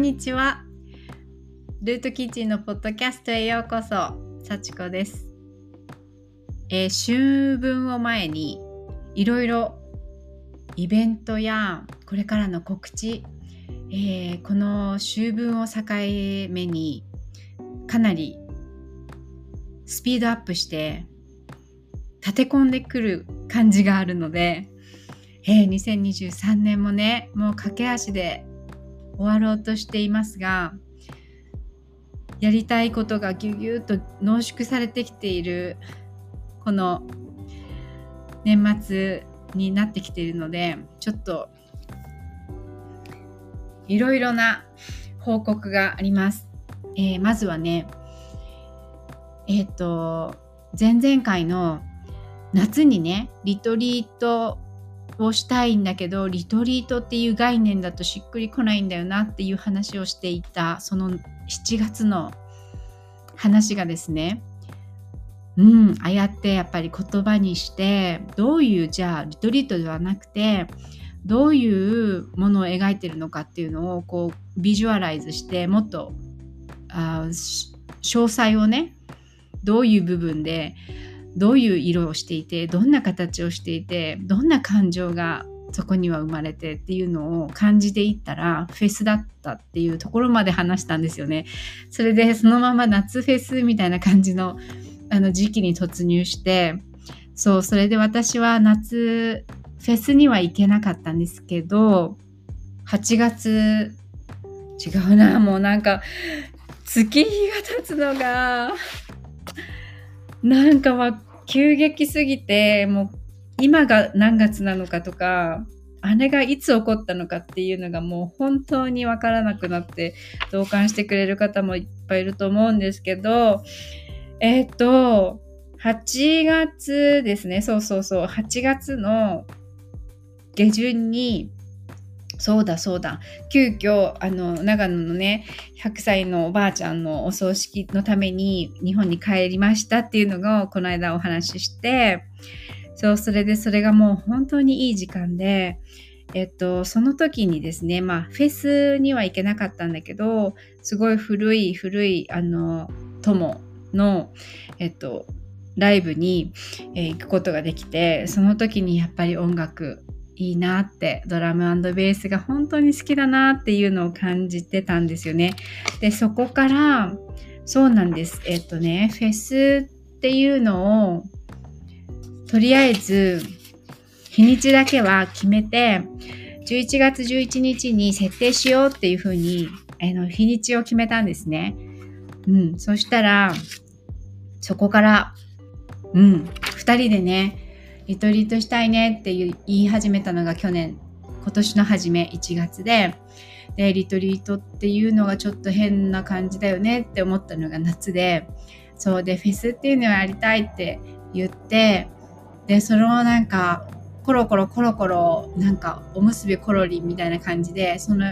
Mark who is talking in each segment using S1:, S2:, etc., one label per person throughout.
S1: んにちは。ルートキッチンのポッドキャストへようこそ。幸子です。えー、春分を前にいろいろイベントやこれからの告知、えー、この秋分を境目にかなりスピードアップして立て込んでくる感じがあるので、えー、2023年もねもう駆け足で終わろうとしていますがやりたいことがぎゅぎゅっと濃縮されてきているこの年末になってきているのでちょっといろいろな報告があります。えー、まずはねえっ、ー、と前々回の夏にねリトリートをしたいんだけどリトリートっていう概念だとしっくりこないんだよなっていう話をしていたその7月の話がですねうんああやってやっぱり言葉にしてどういうじゃあリトリートではなくてどういうものを描いてるのかっていうのをこうビジュアライズしてもっとあ詳細をねどういう部分でどういう色をしていてどんな形をしていてどんな感情がそこには生まれてっていうのを感じていったらフェスだったっていうところまで話したんですよね。それでそのまま夏フェスみたいな感じのあの時期に突入してそうそれで私は夏フェスには行けなかったんですけど8月違うなもうなんか月日が経つのがなんかまあ急激すぎてもう今が何月なのかとかあれがいつ起こったのかっていうのがもう本当にわからなくなって同感してくれる方もいっぱいいると思うんですけどえっ、ー、と8月ですね。そうそうそう。8月の下旬にそうだそうだ。急遽あの長野のね100歳のおばあちゃんのお葬式のために日本に帰りましたっていうのがこの間お話ししてそうそれでそれがもう本当にいい時間でえっと、その時にですね、まあ、フェスには行けなかったんだけど、すごい古い古い、あの、友の、えっと、ライブに、えー、行くことができて、その時にやっぱり音楽いいなってドラムベースが本当に好きだなっていうのを感じてたんですよね。でそこからそうなんですえっとねフェスっていうのをとりあえず日にちだけは決めて11月11日に設定しようっていうふうにあの日にちを決めたんですね。うん、そしたらそこからうん2人でねリトリートしたいねって言い始めたのが去年今年の初め1月で。でリトリートっていうのがちょっと変な感じだよねって思ったのが夏で。そうでフェスっていうのをやりたいって言ってでそのなんかコロコロコロコロなんかおむすびコロリみたいな感じでその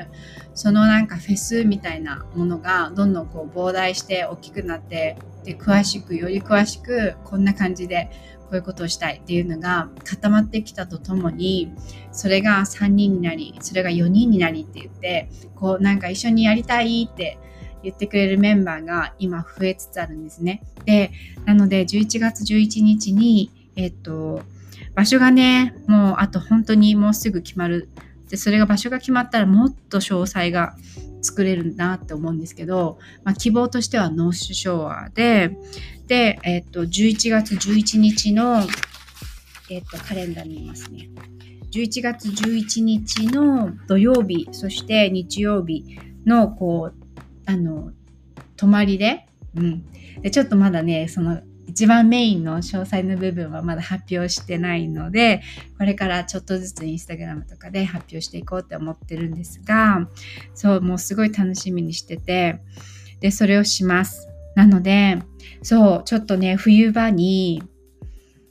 S1: そのなんかフェスみたいなものがどんどんこう膨大して大きくなってで詳しくより詳しくこんな感じでこういうことをしたいっていうのが固まってきたとともにそれが3人になりそれが4人になりって言ってこうなんか一緒にやりたいって言ってくれるメンバーが今増えつつあるんですね。でなので11月11日にえっと場所がねもうあと本当にもうすぐ決まるでそれが場所が決まったらもっと詳細が作れるなって思うんですけど、まあ、希望としてはノースショアでで、えっ、と、11月11日の、えっ、と、カレンダーにいますね。11月11日の土曜日、そして日曜日の、こう、あの、泊まりで、うん。で、ちょっとまだね、その、一番メインの詳細の部分はまだ発表してないので、これからちょっとずつインスタグラムとかで発表していこうって思ってるんですが、そう、もうすごい楽しみにしてて、で、それをします。なので、そう、ちょっとね、冬場に、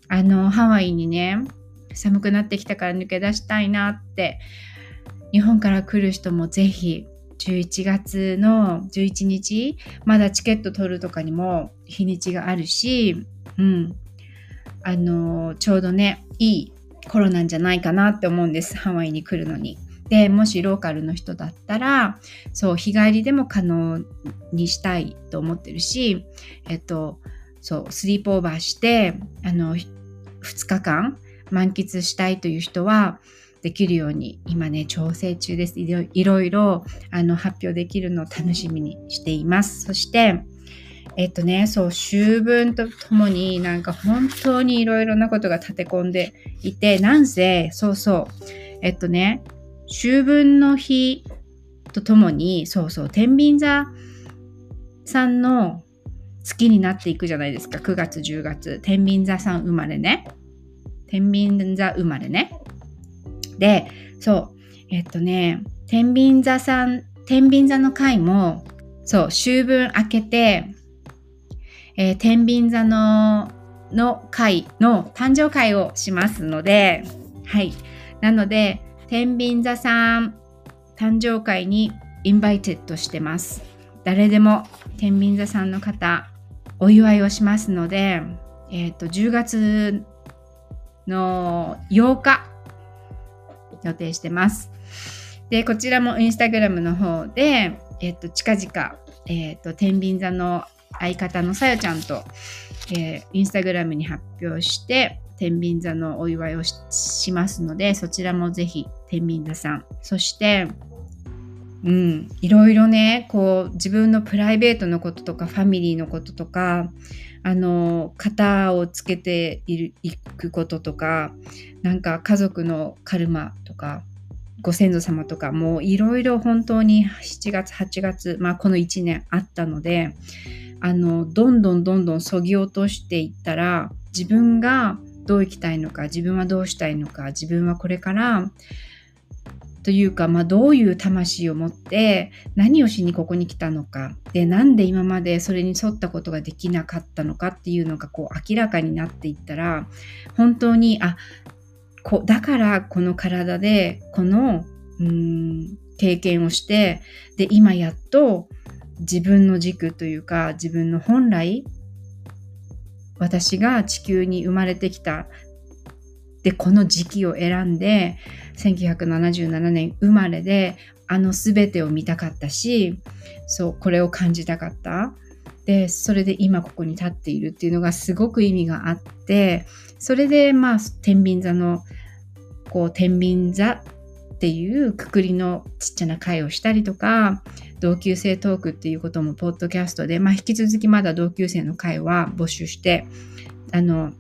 S1: あの、ハワイにね、寒くなってきたから抜け出したいなって、日本から来る人もぜひ、11月の11日、まだチケット取るとかにも日にちがあるし、うん、あの、ちょうどね、いい頃なんじゃないかなって思うんです、ハワイに来るのに。でもしローカルの人だったらそう日帰りでも可能にしたいと思ってるしえっとそうスリープオーバーしてあの2日間満喫したいという人はできるように今ね調整中ですいろいろあの発表できるのを楽しみにしていますそしてえっとね、そう、秋分とともになんか本当にいろいろなことが立て込んでいて、なんせ、そうそう、えっとね、秋分の日とともに、そうそう、天秤座さんの月になっていくじゃないですか。9月、10月。天秤座さん生まれね。天秤座生まれね。で、そう、えっとね、天秤座さん、天秤座の回も、そう、秋分明けて、えー、天秤座のの会の誕生会をしますので、はい。なので、天秤座さん誕生会に invited してます。誰でも天秤座さんの方、お祝いをしますので、えっ、ー、と、10月の8日予定してます。で、こちらもインスタグラムの方で、えっ、と、近々、えっ、と、天秤座の相方のさよちゃんと、えー、インスタグラムに発表して天秤座のお祝いをしますのでそちらもぜひ天秤座さんそしてうん、いろいろねこう自分のプライベートのこととかファミリーのこととかあの型をつけていくこととかなんか家族のカルマとかご先祖様とかもういろいろ本当に7月8月、まあ、この1年あったのであのどんどんどんどんそぎ落としていったら自分がどう生きたいのか自分はどうしたいのか自分はこれからというか、まあ、どういう魂を持って何をしにここに来たのか。でなんで今までそれに沿ったことができなかったのかっていうのがこう明らかになっていったら本当にあこだからこの体でこのうん経験をしてで今やっと自分の軸というか自分の本来私が地球に生まれてきたでこの時期を選んで1977年生まれであの全てを見たかったしそうこれを感じたかった。でそれで今ここに立っているっていうのがすごく意味があってそれでまあ天秤座のこう天秤座っていうくくりのちっちゃな会をしたりとか同級生トークっていうこともポッドキャストで、まあ、引き続きまだ同級生の会は募集してあの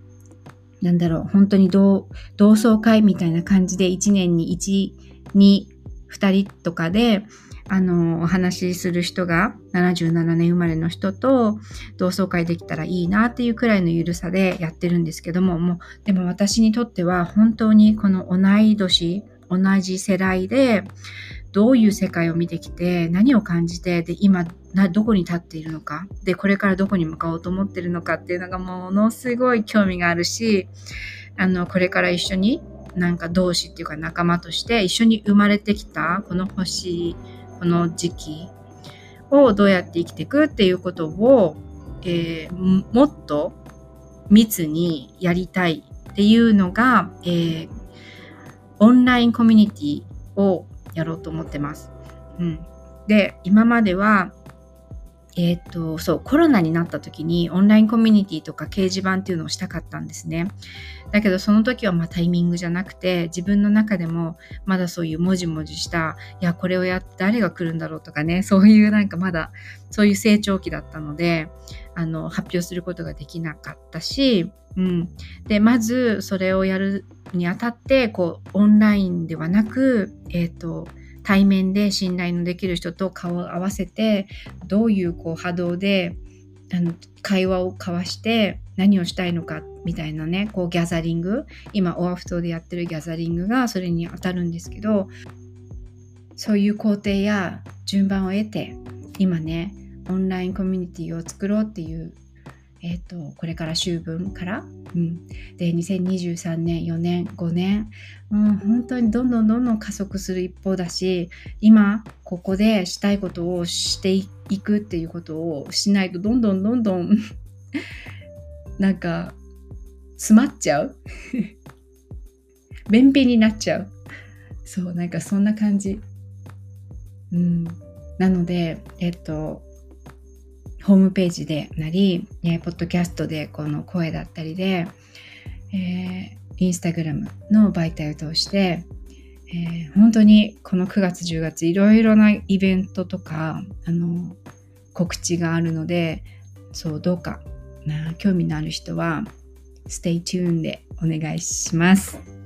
S1: なんだろう本当に同窓会みたいな感じで1年に12 2人とかであのお話しする人が77年生まれの人と同窓会できたらいいなっていうくらいのゆるさでやってるんですけどももうでも私にとっては本当にこの同い年同じ世代でどういう世界を見てきて何を感じてで今どこに立っているのか。でこれからどこに向かおうと思ってるのか。っていうのがものすごい興味があるしあのこれから一緒になんか同志っていうか仲間として一緒に生まれてきたこの星この時期をどうやって生きていく？っていうことを、えー、もっと密にやりたいっていうのが、えー、オンラインコミュニティをやろうと思ってます。うん、で今まではえっ、とそうコロナになった時にオンラインコミュニティとか掲示板っていうのをしたかったんですね。だけどその時はまタイミングじゃなくて自分の中でもまだそういうもじもじしたいやこれをやって誰が来るんだろうとかねそういうなんかまだそういう成長期だったのであの発表することができなかったし、うん、でまずそれをやるにあたってこうオンラインではなく、え、ー、と対面で信頼のできる人と顔を合わせてどういうこう波動であの会話を交わして何をしたいのかみたいなねこうギャザリング今オアフ島でやってるギャザリングがそれに当たるんですけどそういう工程や順番を得て今ねオンラインコミュニティを作ろうっていうえ、ー、とこれから秋分から、うん、で2023年4年5年、うん、本当にどんどんどんどん加速する一方だし今ここでしたいことをしていくっていうことをしないとどんどんどんどん なんか詰まっちゃう。便秘になっちゃう。そうなんかそんな感じ。うん。なのでえっとホームページでなり、え、ポッドキャストでこの声だったりで、えー、インスタグラムの媒体を通して、えー、本当にこの9月10月いろいろなイベントとかあの告知があるのでそうどうかな興味のある人は Stay tuned でお願いします。